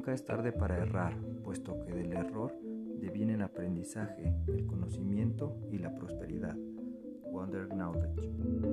Nunca es tarde para errar, puesto que del error deviene el aprendizaje, el conocimiento y la prosperidad. Wonder Knowledge.